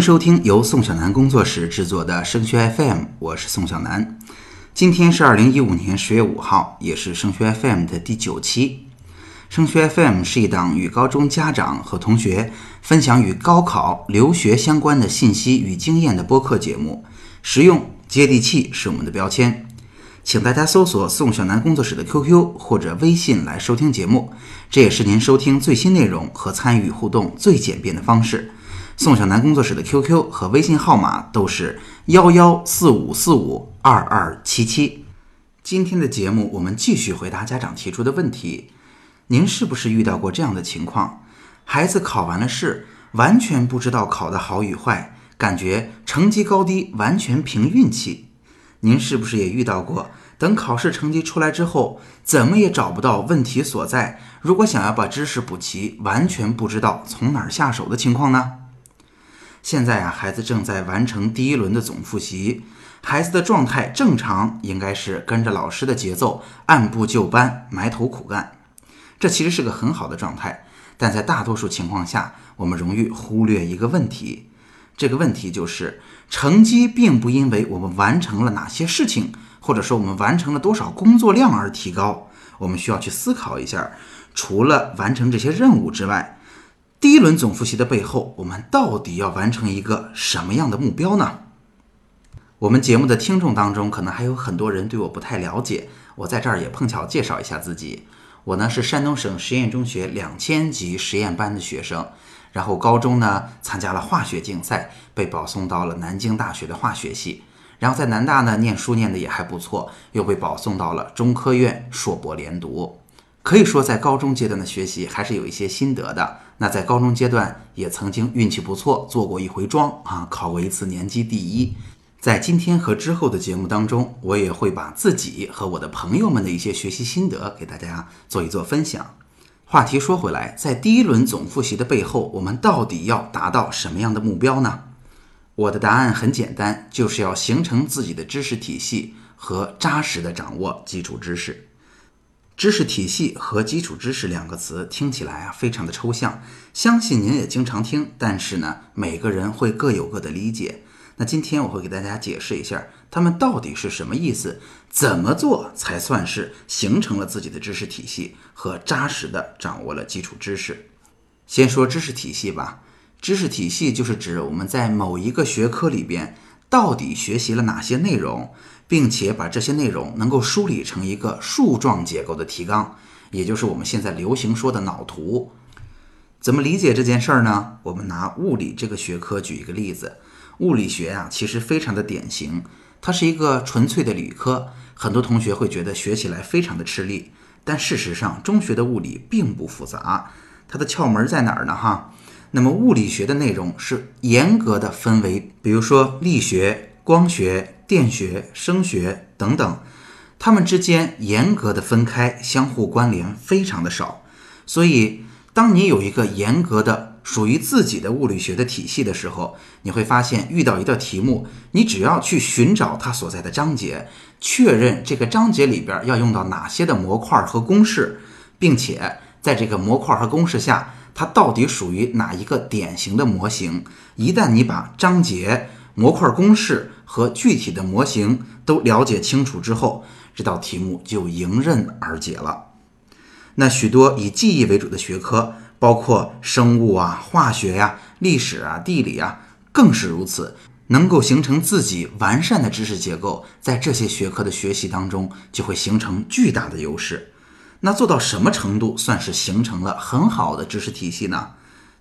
收听由宋小南工作室制作的升学 FM，我是宋小南。今天是二零一五年十月五号，也是升学 FM 的第九期。升学 FM 是一档与高中家长和同学分享与高考、留学相关的信息与经验的播客节目，实用接地气是我们的标签。请大家搜索宋小南工作室的 QQ 或者微信来收听节目，这也是您收听最新内容和参与互动最简便的方式。宋小南工作室的 QQ 和微信号码都是幺幺四五四五二二七七。今天的节目，我们继续回答家长提出的问题。您是不是遇到过这样的情况？孩子考完了试，完全不知道考的好与坏，感觉成绩高低完全凭运气。您是不是也遇到过？等考试成绩出来之后，怎么也找不到问题所在？如果想要把知识补齐，完全不知道从哪儿下手的情况呢？现在啊，孩子正在完成第一轮的总复习，孩子的状态正常，应该是跟着老师的节奏，按部就班，埋头苦干。这其实是个很好的状态，但在大多数情况下，我们容易忽略一个问题。这个问题就是，成绩并不因为我们完成了哪些事情，或者说我们完成了多少工作量而提高。我们需要去思考一下，除了完成这些任务之外。第一轮总复习的背后，我们到底要完成一个什么样的目标呢？我们节目的听众当中，可能还有很多人对我不太了解，我在这儿也碰巧介绍一下自己。我呢是山东省实验中学两千级实验班的学生，然后高中呢参加了化学竞赛，被保送到了南京大学的化学系，然后在南大呢念书念的也还不错，又被保送到了中科院硕博连读。可以说，在高中阶段的学习还是有一些心得的。那在高中阶段也曾经运气不错，做过一回庄啊，考过一次年级第一。在今天和之后的节目当中，我也会把自己和我的朋友们的一些学习心得给大家做一做分享。话题说回来，在第一轮总复习的背后，我们到底要达到什么样的目标呢？我的答案很简单，就是要形成自己的知识体系和扎实的掌握基础知识。知识体系和基础知识两个词听起来啊非常的抽象，相信您也经常听，但是呢每个人会各有各的理解。那今天我会给大家解释一下，他们到底是什么意思，怎么做才算是形成了自己的知识体系和扎实的掌握了基础知识。先说知识体系吧，知识体系就是指我们在某一个学科里边到底学习了哪些内容。并且把这些内容能够梳理成一个树状结构的提纲，也就是我们现在流行说的脑图。怎么理解这件事儿呢？我们拿物理这个学科举一个例子。物理学呀，其实非常的典型，它是一个纯粹的理科，很多同学会觉得学起来非常的吃力。但事实上，中学的物理并不复杂，它的窍门在哪儿呢？哈，那么物理学的内容是严格的分为，比如说力学、光学。电学、声学等等，它们之间严格的分开，相互关联非常的少。所以，当你有一个严格的属于自己的物理学的体系的时候，你会发现遇到一道题目，你只要去寻找它所在的章节，确认这个章节里边要用到哪些的模块和公式，并且在这个模块和公式下，它到底属于哪一个典型的模型。一旦你把章节、模块、公式，和具体的模型都了解清楚之后，这道题目就迎刃而解了。那许多以记忆为主的学科，包括生物啊、化学呀、历史啊、地理啊，更是如此。能够形成自己完善的知识结构，在这些学科的学习当中，就会形成巨大的优势。那做到什么程度算是形成了很好的知识体系呢？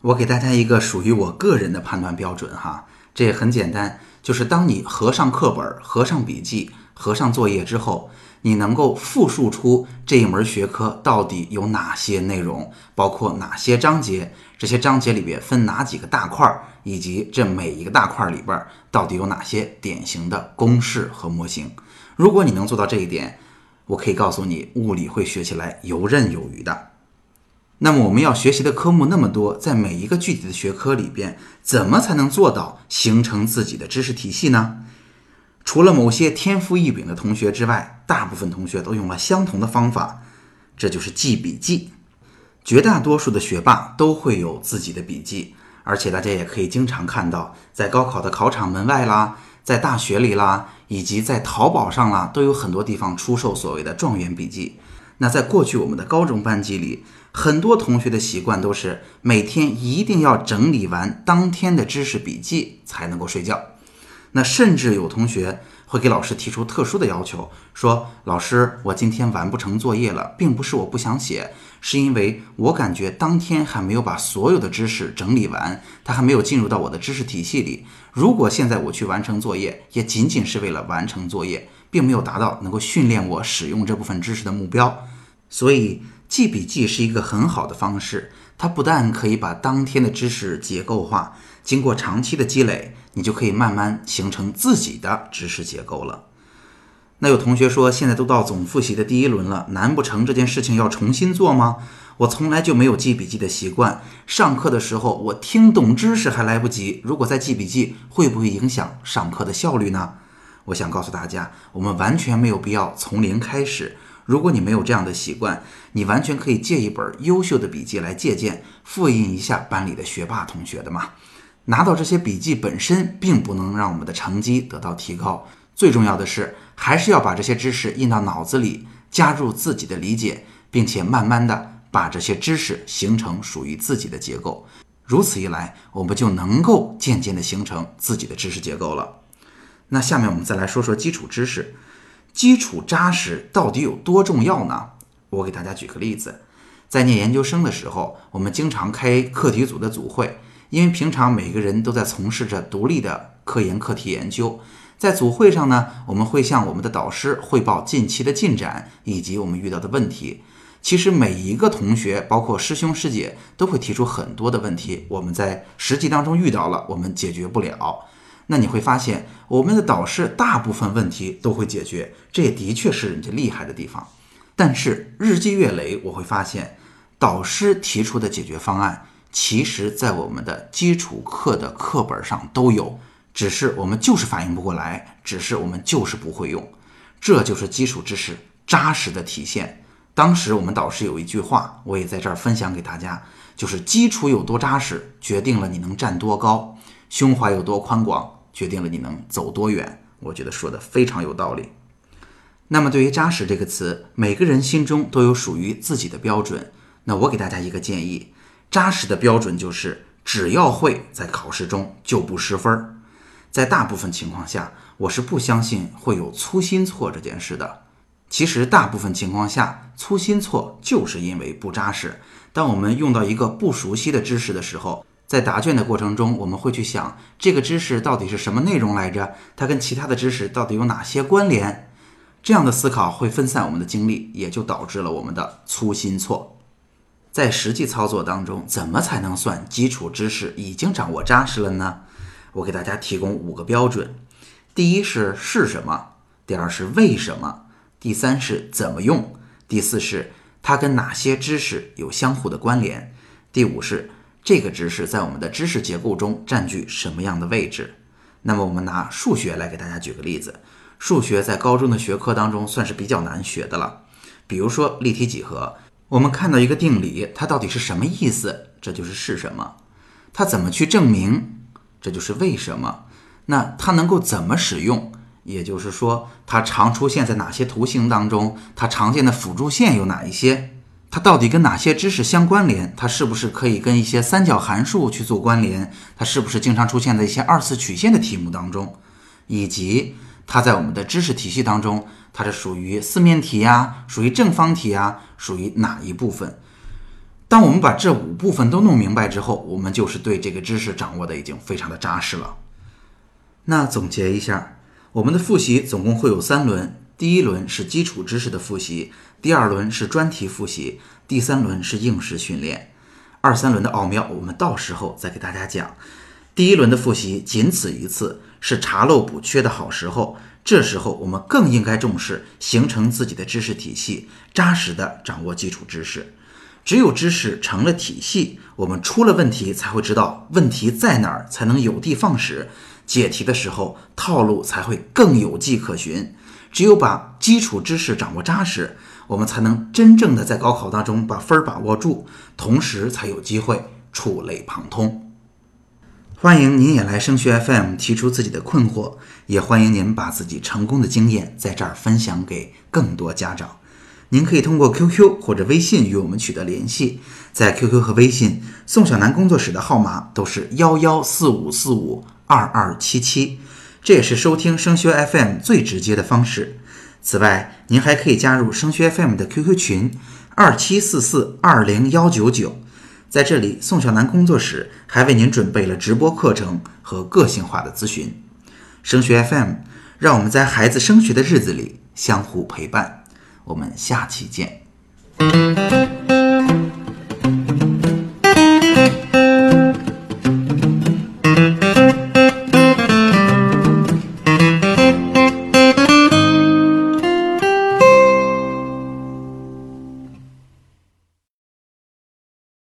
我给大家一个属于我个人的判断标准哈，这也很简单。就是当你合上课本、合上笔记、合上作业之后，你能够复述出这一门学科到底有哪些内容，包括哪些章节，这些章节里边分哪几个大块，以及这每一个大块里边到底有哪些典型的公式和模型。如果你能做到这一点，我可以告诉你，物理会学起来游刃有余的。那么我们要学习的科目那么多，在每一个具体的学科里边，怎么才能做到形成自己的知识体系呢？除了某些天赋异禀的同学之外，大部分同学都用了相同的方法，这就是记笔记。绝大多数的学霸都会有自己的笔记，而且大家也可以经常看到，在高考的考场门外啦，在大学里啦，以及在淘宝上啦，都有很多地方出售所谓的状元笔记。那在过去我们的高中班级里，很多同学的习惯都是每天一定要整理完当天的知识笔记才能够睡觉。那甚至有同学会给老师提出特殊的要求，说：“老师，我今天完不成作业了，并不是我不想写，是因为我感觉当天还没有把所有的知识整理完，它还没有进入到我的知识体系里。如果现在我去完成作业，也仅仅是为了完成作业，并没有达到能够训练我使用这部分知识的目标。所以，记笔记是一个很好的方式，它不但可以把当天的知识结构化。”经过长期的积累，你就可以慢慢形成自己的知识结构了。那有同学说，现在都到总复习的第一轮了，难不成这件事情要重新做吗？我从来就没有记笔记的习惯，上课的时候我听懂知识还来不及，如果再记笔记，会不会影响上课的效率呢？我想告诉大家，我们完全没有必要从零开始。如果你没有这样的习惯，你完全可以借一本优秀的笔记来借鉴，复印一下班里的学霸同学的嘛。拿到这些笔记本身并不能让我们的成绩得到提高，最重要的是还是要把这些知识印到脑子里，加入自己的理解，并且慢慢的把这些知识形成属于自己的结构。如此一来，我们就能够渐渐的形成自己的知识结构了。那下面我们再来说说基础知识，基础扎实到底有多重要呢？我给大家举个例子，在念研究生的时候，我们经常开课题组的组会。因为平常每个人都在从事着独立的科研课题研究，在组会上呢，我们会向我们的导师汇报近期的进展以及我们遇到的问题。其实每一个同学，包括师兄师姐，都会提出很多的问题，我们在实际当中遇到了，我们解决不了。那你会发现，我们的导师大部分问题都会解决，这也的确是人家厉害的地方。但是日积月累，我会发现，导师提出的解决方案。其实，在我们的基础课的课本上都有，只是我们就是反应不过来，只是我们就是不会用，这就是基础知识扎实的体现。当时我们导师有一句话，我也在这儿分享给大家，就是基础有多扎实，决定了你能站多高；胸怀有多宽广，决定了你能走多远。我觉得说的非常有道理。那么，对于“扎实”这个词，每个人心中都有属于自己的标准。那我给大家一个建议。扎实的标准就是，只要会，在考试中就不失分儿。在大部分情况下，我是不相信会有粗心错这件事的。其实，大部分情况下，粗心错就是因为不扎实。当我们用到一个不熟悉的知识的时候，在答卷的过程中，我们会去想这个知识到底是什么内容来着？它跟其他的知识到底有哪些关联？这样的思考会分散我们的精力，也就导致了我们的粗心错。在实际操作当中，怎么才能算基础知识已经掌握扎实了呢？我给大家提供五个标准：第一是是什么，第二是为什么，第三是怎么用，第四是它跟哪些知识有相互的关联，第五是这个知识在我们的知识结构中占据什么样的位置。那么我们拿数学来给大家举个例子，数学在高中的学科当中算是比较难学的了，比如说立体几何。我们看到一个定理，它到底是什么意思？这就是是什么？它怎么去证明？这就是为什么？那它能够怎么使用？也就是说，它常出现在哪些图形当中？它常见的辅助线有哪一些？它到底跟哪些知识相关联？它是不是可以跟一些三角函数去做关联？它是不是经常出现在一些二次曲线的题目当中？以及它在我们的知识体系当中？它是属于四面体呀，属于正方体呀，属于哪一部分？当我们把这五部分都弄明白之后，我们就是对这个知识掌握的已经非常的扎实了。那总结一下，我们的复习总共会有三轮：第一轮是基础知识的复习，第二轮是专题复习，第三轮是应试训练。二三轮的奥妙，我们到时候再给大家讲。第一轮的复习仅此一次，是查漏补缺的好时候。这时候，我们更应该重视形成自己的知识体系，扎实的掌握基础知识。只有知识成了体系，我们出了问题才会知道问题在哪儿，才能有的放矢。解题的时候，套路才会更有迹可循。只有把基础知识掌握扎实，我们才能真正的在高考当中把分儿把握住，同时才有机会触类旁通。欢迎您也来升学 FM 提出自己的困惑，也欢迎您把自己成功的经验在这儿分享给更多家长。您可以通过 QQ 或者微信与我们取得联系，在 QQ 和微信，宋小南工作室的号码都是幺幺四五四五二二七七，这也是收听升学 FM 最直接的方式。此外，您还可以加入升学 FM 的 QQ 群二七四四二零幺九九。在这里，宋小南工作室还为您准备了直播课程和个性化的咨询。升学 FM，让我们在孩子升学的日子里相互陪伴。我们下期见。